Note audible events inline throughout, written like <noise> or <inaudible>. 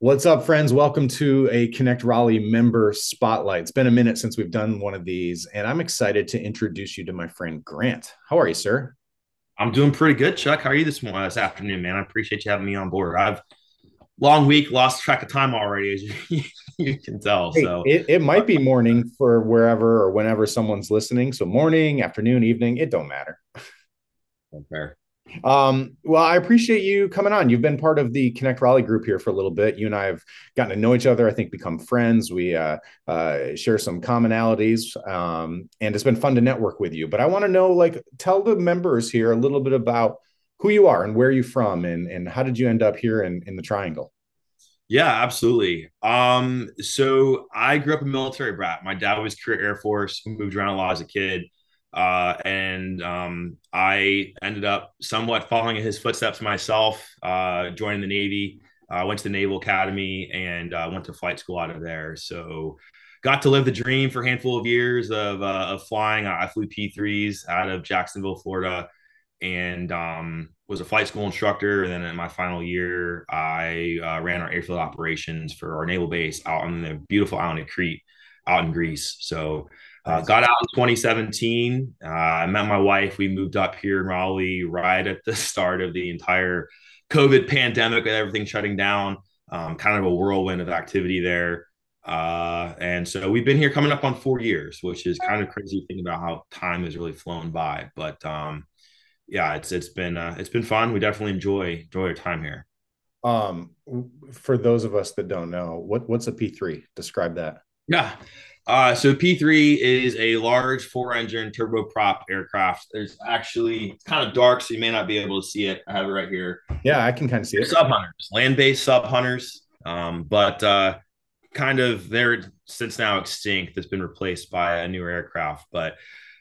What's up, friends? Welcome to a Connect Raleigh member spotlight. It's been a minute since we've done one of these, and I'm excited to introduce you to my friend Grant. How are you, sir? I'm doing pretty good, Chuck. How are you this morning, this afternoon, man? I appreciate you having me on board. I've long week, lost track of time already, as <laughs> you, you can tell. Hey, So, it, it might be morning for wherever or whenever someone's listening. So morning, afternoon, evening, it don't matter. fair. Um, well, I appreciate you coming on. You've been part of the Connect Raleigh group here for a little bit. You and I have gotten to know each other. I think become friends. We uh, uh, share some commonalities, um, and it's been fun to network with you. But I want to know, like, tell the members here a little bit about who you are and where you're from, and and how did you end up here in in the Triangle? Yeah, absolutely. Um, so I grew up a military brat. My dad was career Air Force, moved around a lot as a kid. Uh, and um, I ended up somewhat following in his footsteps myself, uh, joining the Navy. I uh, went to the Naval Academy and uh, went to flight school out of there. So got to live the dream for a handful of years of, uh, of flying. I flew P3s out of Jacksonville, Florida, and um, was a flight school instructor. And then in my final year, I uh, ran our airfield operations for our naval base out on the beautiful island of Crete out in Greece. So uh, got out in 2017. Uh, I met my wife. We moved up here in Raleigh right at the <laughs> start of the entire COVID pandemic and everything shutting down. Um, kind of a whirlwind of activity there. Uh, and so we've been here coming up on four years, which is kind of crazy thinking about how time has really flown by. But um, yeah, it's it's been uh, it's been fun. We definitely enjoy enjoy our time here. Um, for those of us that don't know, what what's a P3? Describe that. Yeah. Uh, so P3 is a large four-engine turboprop aircraft. There's actually it's kind of dark, so you may not be able to see it. I have it right here. Yeah, I can kind of see it. Sub hunters, land-based sub hunters, um, but uh, kind of they're since now extinct. That's been replaced by a newer aircraft. But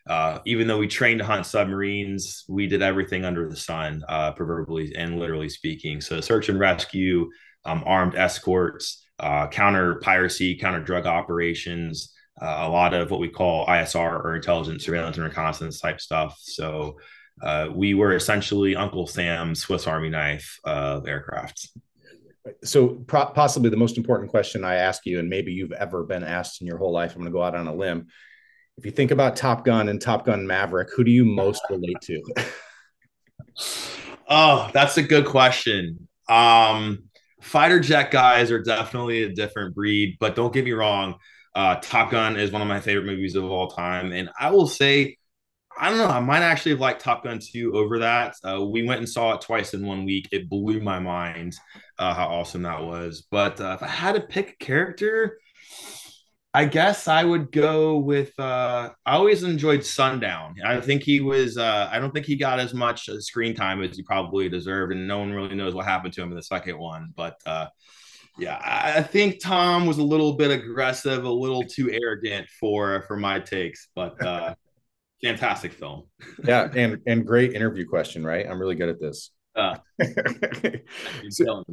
uh, even though we trained to hunt submarines, we did everything under the sun, uh, proverbially and literally speaking. So search and rescue, um, armed escorts, uh, counter piracy, counter drug operations, uh, a lot of what we call ISR or intelligence, surveillance, and reconnaissance type stuff. So uh, we were essentially Uncle Sam's Swiss Army knife of aircraft. So pro- possibly the most important question I ask you, and maybe you've ever been asked in your whole life. I'm going to go out on a limb. If you think about Top Gun and Top Gun Maverick, who do you most relate to? <laughs> oh, that's a good question. Um, fighter jet guys are definitely a different breed, but don't get me wrong. Uh, Top Gun is one of my favorite movies of all time, and I will say, I don't know, I might actually have liked Top Gun 2 over that. Uh, we went and saw it twice in one week. It blew my mind uh, how awesome that was. But uh, if I had to pick a character, I guess I would go with. Uh, I always enjoyed Sundown. I think he was. Uh, I don't think he got as much screen time as he probably deserved, and no one really knows what happened to him in the second one. But yeah, I think Tom was a little bit aggressive, a little too arrogant for for my takes. But uh, <laughs> fantastic film. yeah, <laughs> and and great interview question, right? I'm really good at this. Uh, <laughs> so,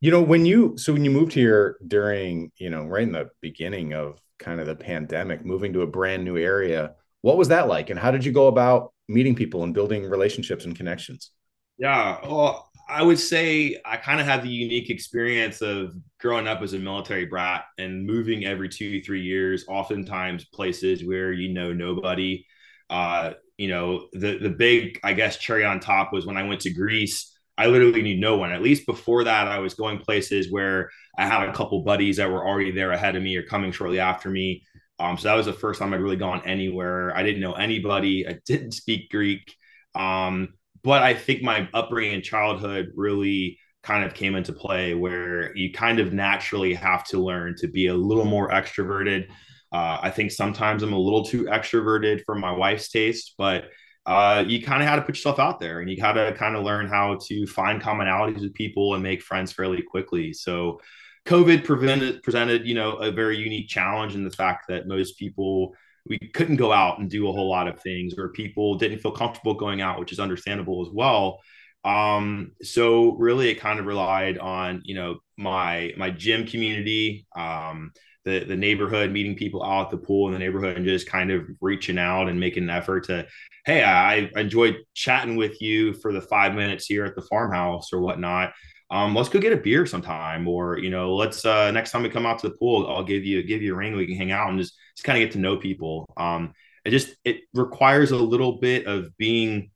you know, when you so when you moved here during, you know, right in the beginning of kind of the pandemic, moving to a brand new area. What was that like? And how did you go about meeting people and building relationships and connections? Yeah. Well, I would say I kind of had the unique experience of growing up as a military brat and moving every two, three years, oftentimes places where you know nobody. Uh, you know, the the big, I guess, cherry on top was when I went to Greece I literally knew no one. At least before that, I was going places where I had a couple buddies that were already there ahead of me or coming shortly after me. Um, so that was the first time I'd really gone anywhere. I didn't know anybody. I didn't speak Greek. Um, but I think my upbringing and childhood really kind of came into play where you kind of naturally have to learn to be a little more extroverted. Uh, I think sometimes I'm a little too extroverted for my wife's taste, but uh, you kind of had to put yourself out there and you got to kind of learn how to find commonalities with people and make friends fairly quickly. So, COVID prevented, presented, you know, a very unique challenge in the fact that most people we couldn't go out and do a whole lot of things, or people didn't feel comfortable going out, which is understandable as well. Um, so really, it kind of relied on you know my my gym community, um, the the neighborhood, meeting people out at the pool in the neighborhood, and just kind of reaching out and making an effort to hey, I enjoyed chatting with you for the five minutes here at the farmhouse or whatnot. um, let's go get a beer sometime, or you know, let's uh, next time we come out to the pool, I'll give you give you a ring. We can hang out and just just kind of get to know people. Um, it just it requires a little bit of being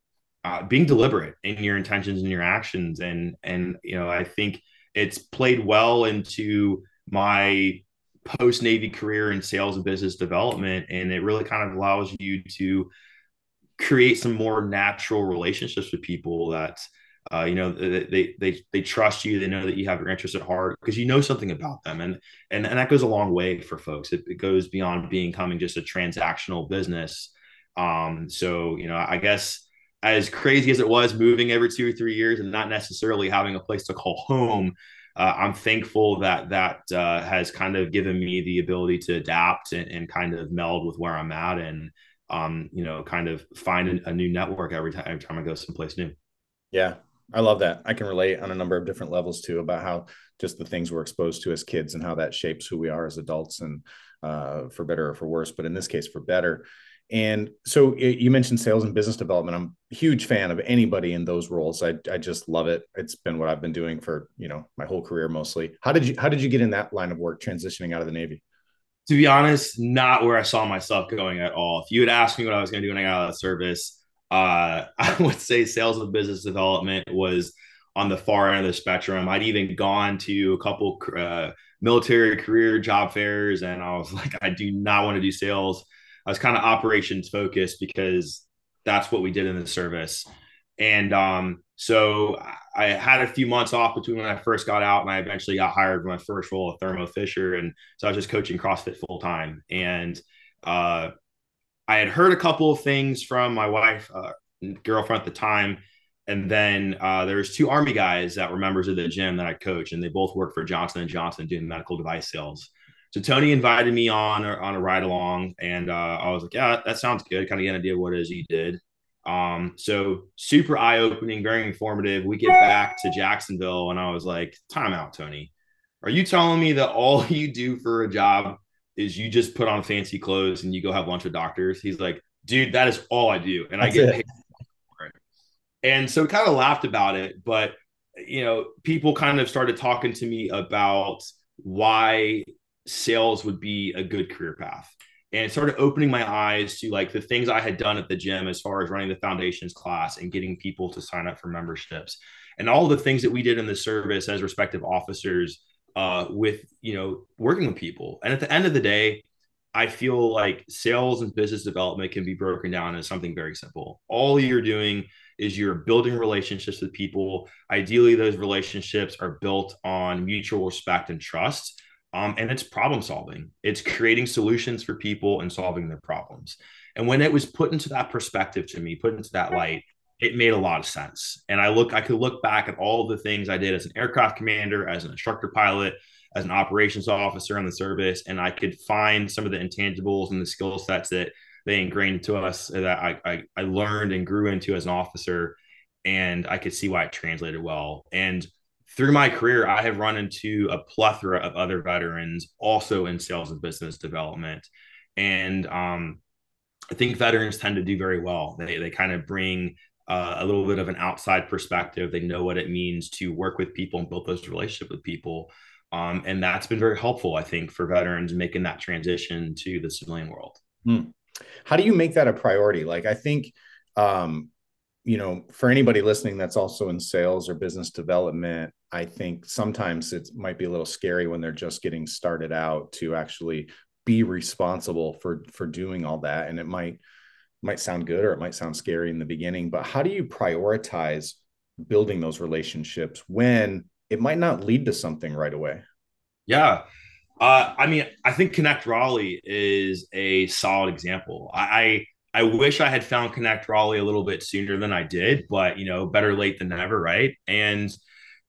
uh, being deliberate in your intentions and your actions, and and you know, I think it's played well into my post Navy career in sales and business development, and it really kind of allows you to create some more natural relationships with people that uh, you know they they they trust you. They know that you have your interest at heart because you know something about them. And and and that goes a long way for folks. It, it goes beyond becoming just a transactional business. Um so you know i guess as crazy as it was moving every two or three years and not necessarily having a place to call home uh, i'm thankful that that uh, has kind of given me the ability to adapt and, and kind of meld with where i'm at and um, you know, kind of find a new network every time every time I go someplace new. Yeah, I love that. I can relate on a number of different levels too about how just the things we're exposed to as kids and how that shapes who we are as adults and uh, for better or for worse, but in this case, for better. And so you mentioned sales and business development. I'm a huge fan of anybody in those roles. I, I just love it. It's been what I've been doing for, you know, my whole career mostly. How did you, how did you get in that line of work transitioning out of the Navy? to be honest, not where I saw myself going at all. If you had asked me what I was going to do when I got out of the service, uh, <laughs> I would say sales and business development was on the far end of the spectrum. I'd even gone to a couple uh, military career job fairs, and I was <laughs> like, I do not want to do sales. I was kind of operations focused because that's what we did in the service. And um, so I had a few months off between when I first got out and I eventually got hired for my first role at Thermo Fisher. And so I was just coaching CrossFit full time. And uh, I had heard a couple of things from my wife, uh, girlfriend at the time. And then uh, there was two army guys that were members of the gym that I coach, and they both work for Johnson and Johnson doing medical device sales. So Tony invited me on on a ride along, and uh, I was like, "Yeah, that sounds good." Kind of get an idea what it is he did. Um, so super eye opening, very informative. We get back to Jacksonville, and I was like, time out, Tony. Are you telling me that all <laughs> you do for a job is you just put on fancy clothes and you go have lunch with doctors? He's like, dude, that is all I do. And That's I get paid for it. And so we kind of laughed about it, but you know, people kind of started talking to me about why sales would be a good career path and started opening my eyes to like the things I had done at the gym as far as running the foundations class and getting people to sign up for memberships and all the things that we did in the service as respective officers uh, with you know working with people and at the end of the day i feel like sales and business development can be broken down as something very simple all you're doing is you're building relationships with people ideally those relationships are built on mutual respect and trust um, and it's problem solving. It's creating solutions for people and solving their problems. And when it was put into that perspective to me, put into that light, it made a lot of sense. And I look, I could look back at all the things I did as an aircraft commander, as an instructor pilot, as an operations officer in the service, and I could find some of the intangibles and the skill sets that they ingrained into us that I, I, I learned and grew into as an officer. And I could see why it translated well. And through my career, I have run into a plethora of other veterans also in sales and business development. And um, I think veterans tend to do very well. They, they kind of bring uh, a little bit of an outside perspective. They know what it means to work with people and build those relationships with people. Um, and that's been very helpful, I think, for veterans making that transition to the civilian world. Hmm. How do you make that a priority? Like, I think um, you know, for anybody listening that's also in sales or business development, I think sometimes it might be a little scary when they're just getting started out to actually be responsible for for doing all that and it might might sound good or it might sound scary in the beginning but how do you prioritize building those relationships when it might not lead to something right away yeah uh, i mean i think connect raleigh is a solid example i I wish I had found Connect Raleigh a little bit sooner than I did, but you know, better late than never, right? And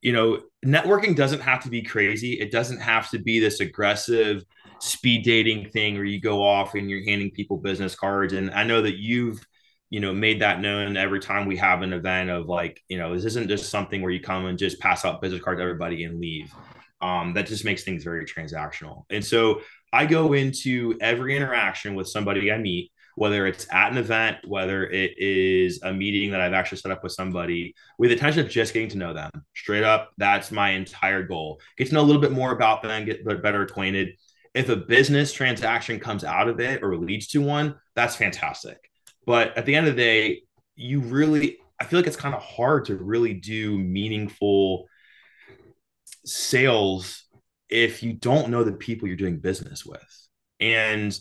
you know, networking doesn't have to be crazy. It doesn't have to be this aggressive speed dating thing where you go off and you're handing people business cards. And I know that you've, you know, made that known every time we have an event of like, you know, this isn't just something where you come and just pass out business cards to everybody and leave. Um, that just makes things very transactional. And so I go into every interaction with somebody I meet whether it's at an event, whether it is a meeting that I've actually set up with somebody with the intention of just getting to know them straight up. That's my entire goal. Get to know a little bit more about them, get better acquainted. If a business transaction comes out of it or leads to one, that's fantastic. But at the end of the day, you really, I feel like it's kind of hard to really do meaningful sales if you don't know the people you're doing business with. And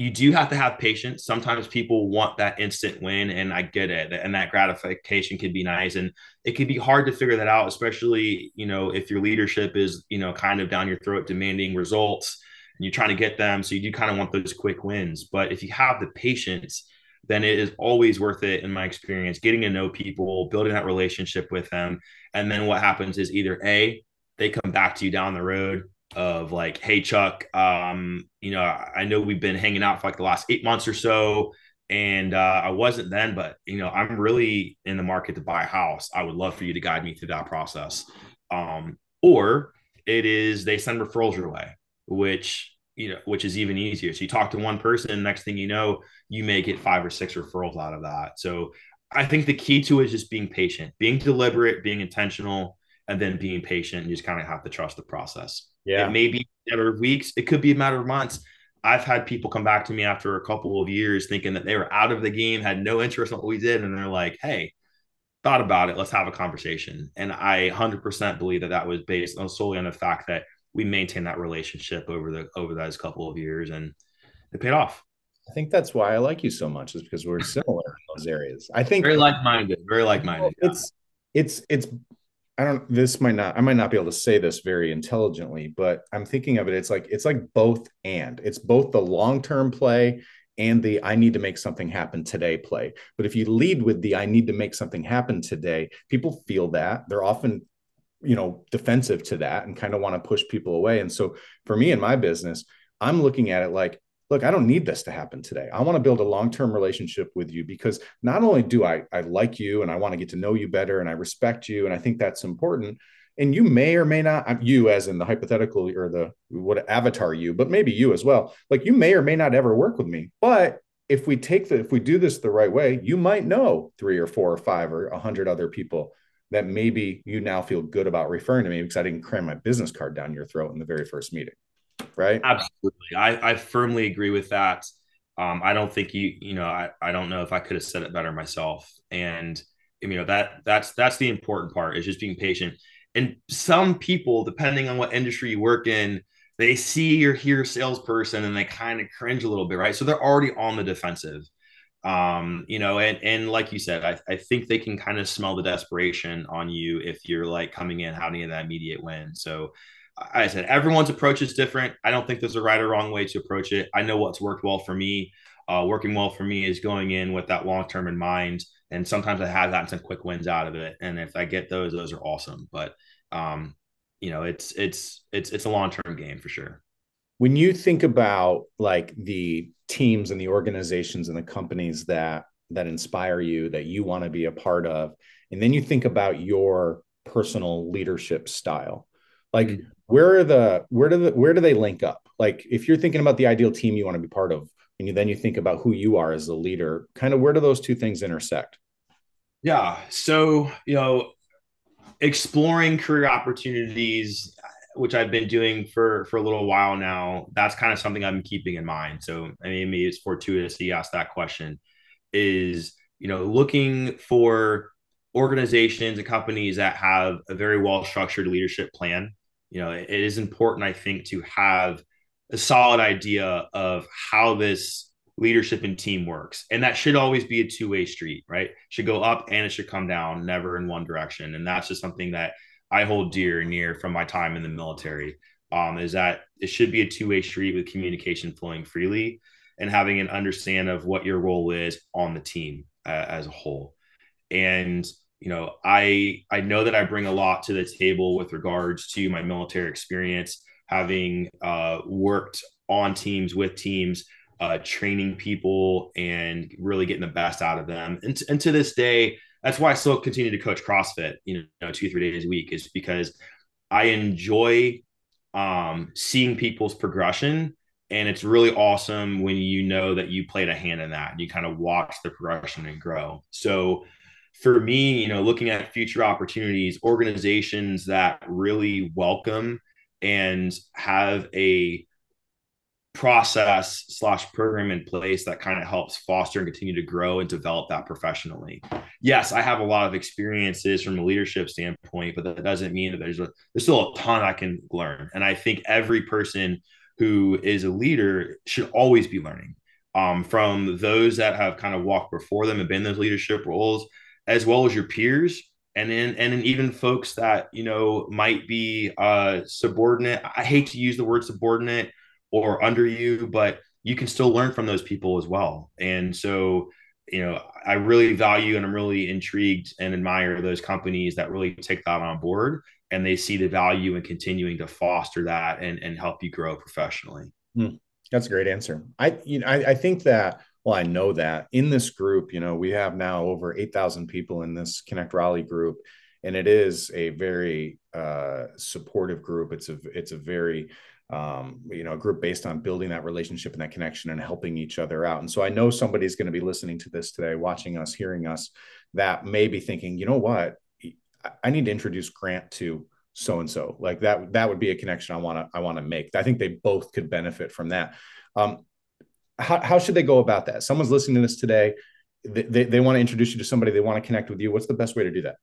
you do have to have patience. Sometimes people want that instant win, and I get it. And that gratification can be nice, and it can be hard to figure that out, especially you know if your leadership is you know kind of down your throat demanding results, and you're trying to get them. So you do kind of want those quick wins. But if you have the patience, then it is always worth it in my experience. Getting to know people, building that relationship with them, and then what happens is either a they come back to you down the road of like, hey Chuck, um, you know, I know we've been hanging out for like the last eight months or so, and uh, I wasn't then, but you know, I'm really in the market to buy a house. I would love for you to guide me through that process. Um, or it is they send referrals your way, which you know, which is even easier. So you talk to one person, next thing you know, you may get five or six referrals out of that. So I think the key to it is just being patient, being deliberate, being intentional, and then being patient. And you just kind of have to trust the process. Yeah. It may be a matter of weeks. It could be a matter of months. I've had people come back to me after a couple of years thinking that they were out of the game, had no interest in what we did. And they're like, hey, thought about it. Let's have a conversation. And I 100% believe that that was based on solely on the fact that we maintained that relationship over the over those couple of years and it paid off. I think that's why I like you so much is because we're similar in those areas. I think very like-minded, very like-minded. It's it's it's I don't this might not I might not be able to say this very intelligently, but I'm thinking of it it's like it's like both and. It's both the long-term play and the I need to make something happen today play. But if you lead with the I need to make something happen today, people feel that. They're often you know defensive to that and kind of want to push people away. And so for me in my business, I'm looking at it like look, I don't need this to happen today. I want to build a long-term relationship with you because not only do I I like you and I want to get to know you better and I respect you and I think that's important. And you may or may not you as in the hypothetical or the what avatar you, but maybe you as well. Like you may or may not ever work with me, but if we take the if we do this the right way, you might know three or four or five or a hundred other people that maybe you now feel good about referring to me because I didn't cram my business card down your throat in the very first meeting right? Absolutely. I, I firmly agree with that. Um, I don't think you, you know, I, I don't know if I could have said it better myself. And you know, that that's that's the important part is just being patient. And some people, depending on what industry you work in, they see your here salesperson and they kind of cringe a little bit, right? So they're already on the defensive. Um, you know, and and like you said, I, I think they can kind of smell the desperation on you if you're like coming in having that immediate win. So I said everyone's approach is different. I don't think there's a right or wrong way to approach it. I know what's worked well for me. Uh, working well for me is going in with that long term in mind. And sometimes I have gotten some quick wins out of it. And if I get those, those are awesome. But um, you know, it's it's it's it's a long term game for sure. When you think about like the teams and the organizations and the companies that that inspire you that you want to be a part of, and then you think about your personal leadership style like mm-hmm. where are the where do the where do they link up? Like if you're thinking about the ideal team you want to be part of and you then you think about who you are as a leader kind of where do those two things intersect? Yeah so you know exploring career opportunities which i've been doing for for a little while now that's kind of something i'm keeping in mind. So i mean maybe it's fortuitous he asked that question is you know looking for organizations and companies that have a very well structured leadership plan you know, it is important, I think, to have a solid idea of how this leadership and team works. And that should always be a two way street, right? Should go up and it should come down, never in one direction. And that's just something that I hold dear and near from my time in the military. Um, is that it should be a two way street with communication flowing freely and having an understand of what your role is on the team uh, as a whole. And you know, I I know that I bring a lot to the table with regards to my military experience, having uh, worked on teams with teams, uh, training people, and really getting the best out of them. And, t- and to this day, that's why I still continue to coach CrossFit. You know, two three days a week is because I enjoy um, seeing people's progression and it's really awesome when you know that you played a hand in that and you kind of watch the progression and grow so for me you know looking at future opportunities organizations that really welcome and have a process slash program in place that kind of helps foster and continue to grow and develop that professionally. Yes, I have a lot of experiences from a leadership standpoint, but that doesn't mean that there's a there's still a ton I can learn. And I think every person who is a leader should always be learning um, from those that have kind of walked before them and been those leadership roles, as well as your peers. And then, and then even folks that you know might be uh, subordinate. I hate to use the word subordinate or under you, but you can still learn from those people as well. And so, you know, I really value and I'm really intrigued and admire those companies that really take that on board and they see the value in continuing to foster that and, and help you grow professionally. Hmm. That's a great answer. I, you know, I, I think that, well, I know that in this group, you know, we have now over 8,000 people in this Connect Raleigh group, and it is a very uh, supportive group. It's a, it's a very, um, you know, a group based on building that relationship and that connection and helping each other out. And so I know somebody's going to be listening to this today, watching us, hearing us, that may be thinking, you know what, I need to introduce Grant to so and so. Like that, that would be a connection I want to, I want to make. I think they both could benefit from that. Um, how, how should they go about that? Someone's listening to this today. They, they, they want to introduce you to somebody. They want to connect with you. What's the best way to do that?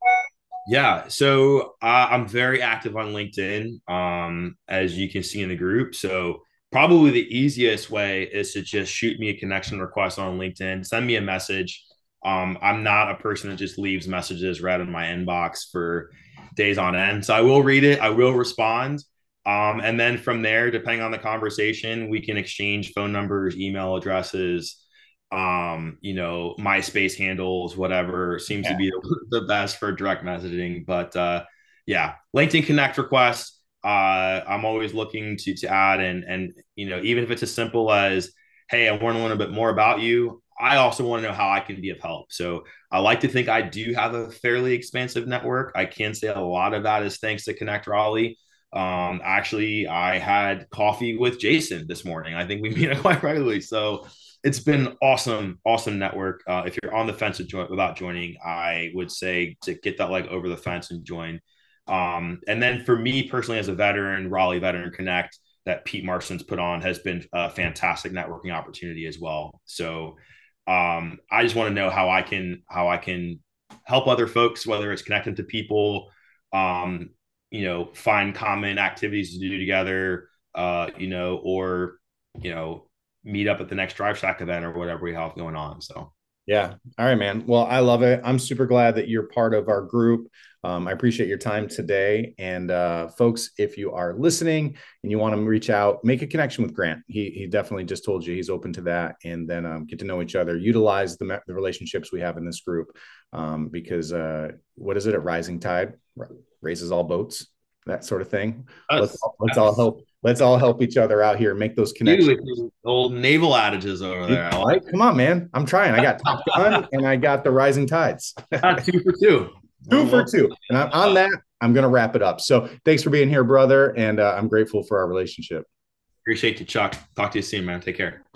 Yeah, so uh, I'm very active on LinkedIn, um, as you can see in the group. So probably the easiest way is to just shoot me a connection request on LinkedIn, send me a message. Um, I'm not a person that just leaves messages right in my inbox for days on end. So I will read it, I will respond. Um, and then from there, depending on the conversation, we can exchange phone numbers, email addresses, um you know myspace handles whatever seems yeah. to be <laughs> the best for direct messaging. But uh yeah linkedin connect requests uh i'm always looking to to add. And and you know even if it's as simple as hey i want to learn a bit more about you i also want to know how i can be of help. So i like to think i do have a fairly expansive network. I can say a lot of that is thanks to connect raleigh um actually i had coffee with jason this morning i think we <laughs> meet quite regularly so it's been awesome, awesome network. Uh, if you're on the fence about joining, I would say to get that leg over the fence and join. Um, and then for me personally, as a veteran, Raleigh Veteran Connect that Pete Marston's put on has been a fantastic networking opportunity as well. So um, I just want to know how I can how I can help other folks, whether it's connecting to people, um, you know, find common activities to do together, uh, you know, or you know, meet up at the next Drive Shack event or whatever we have going on. So. Yeah. All right, man. Well, I love it. I'm super glad that you're part of our group. Um, I appreciate your time today. And uh, folks, if you are listening and you want to reach out, make a connection with Grant. He, he definitely just told you he's open to that. And then um, get to know each other, utilize the, the relationships we have in this group. Um, because uh, what is it? A rising tide raises all boats, that sort of thing. Let's, let's all help let's all help each other out here make those connections. old naval adages over there. Like. Come on, man. I'm trying. I got <laughs> Top Gun and I got the Rising Tides. <laughs> two for two. two for two. And on that, I'm going to wrap it up. So thanks for being here, brother. And uh, I'm grateful for our relationship. Appreciate you, Chuck. Talk to you soon, man. Take care.